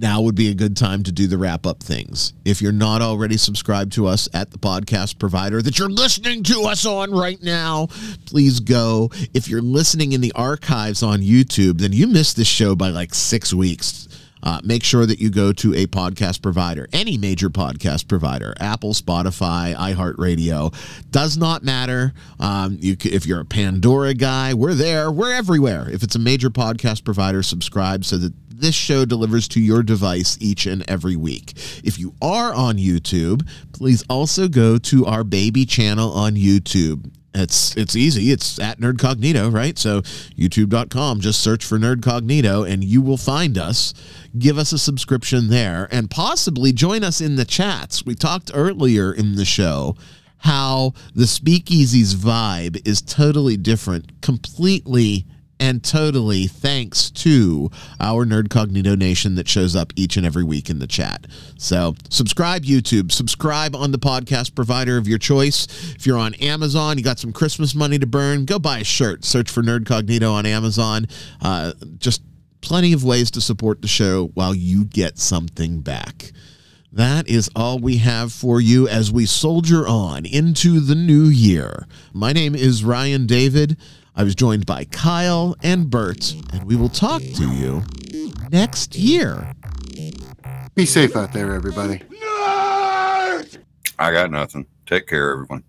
now would be a good time to do the wrap up things. If you're not already subscribed to us at the podcast provider that you're listening to us on right now, please go. If you're listening in the archives on YouTube, then you missed this show by like six weeks. Uh, make sure that you go to a podcast provider, any major podcast provider, Apple, Spotify, iHeartRadio, does not matter. Um, you, if you're a Pandora guy, we're there. We're everywhere. If it's a major podcast provider, subscribe so that this show delivers to your device each and every week. If you are on YouTube, please also go to our baby channel on YouTube. It's it's easy. It's at Nerdcognito, right? So youtube.com, just search for Nerdcognito and you will find us. Give us a subscription there and possibly join us in the chats. We talked earlier in the show how the speakeasy's vibe is totally different, completely and totally thanks to our Nerdcognito Nation that shows up each and every week in the chat. So subscribe YouTube, subscribe on the podcast provider of your choice. If you're on Amazon, you got some Christmas money to burn, go buy a shirt. Search for Nerdcognito on Amazon. Uh, just plenty of ways to support the show while you get something back. That is all we have for you as we soldier on into the new year. My name is Ryan David. I was joined by Kyle and Bert, and we will talk to you next year. Be safe out there, everybody. I got nothing. Take care, everyone.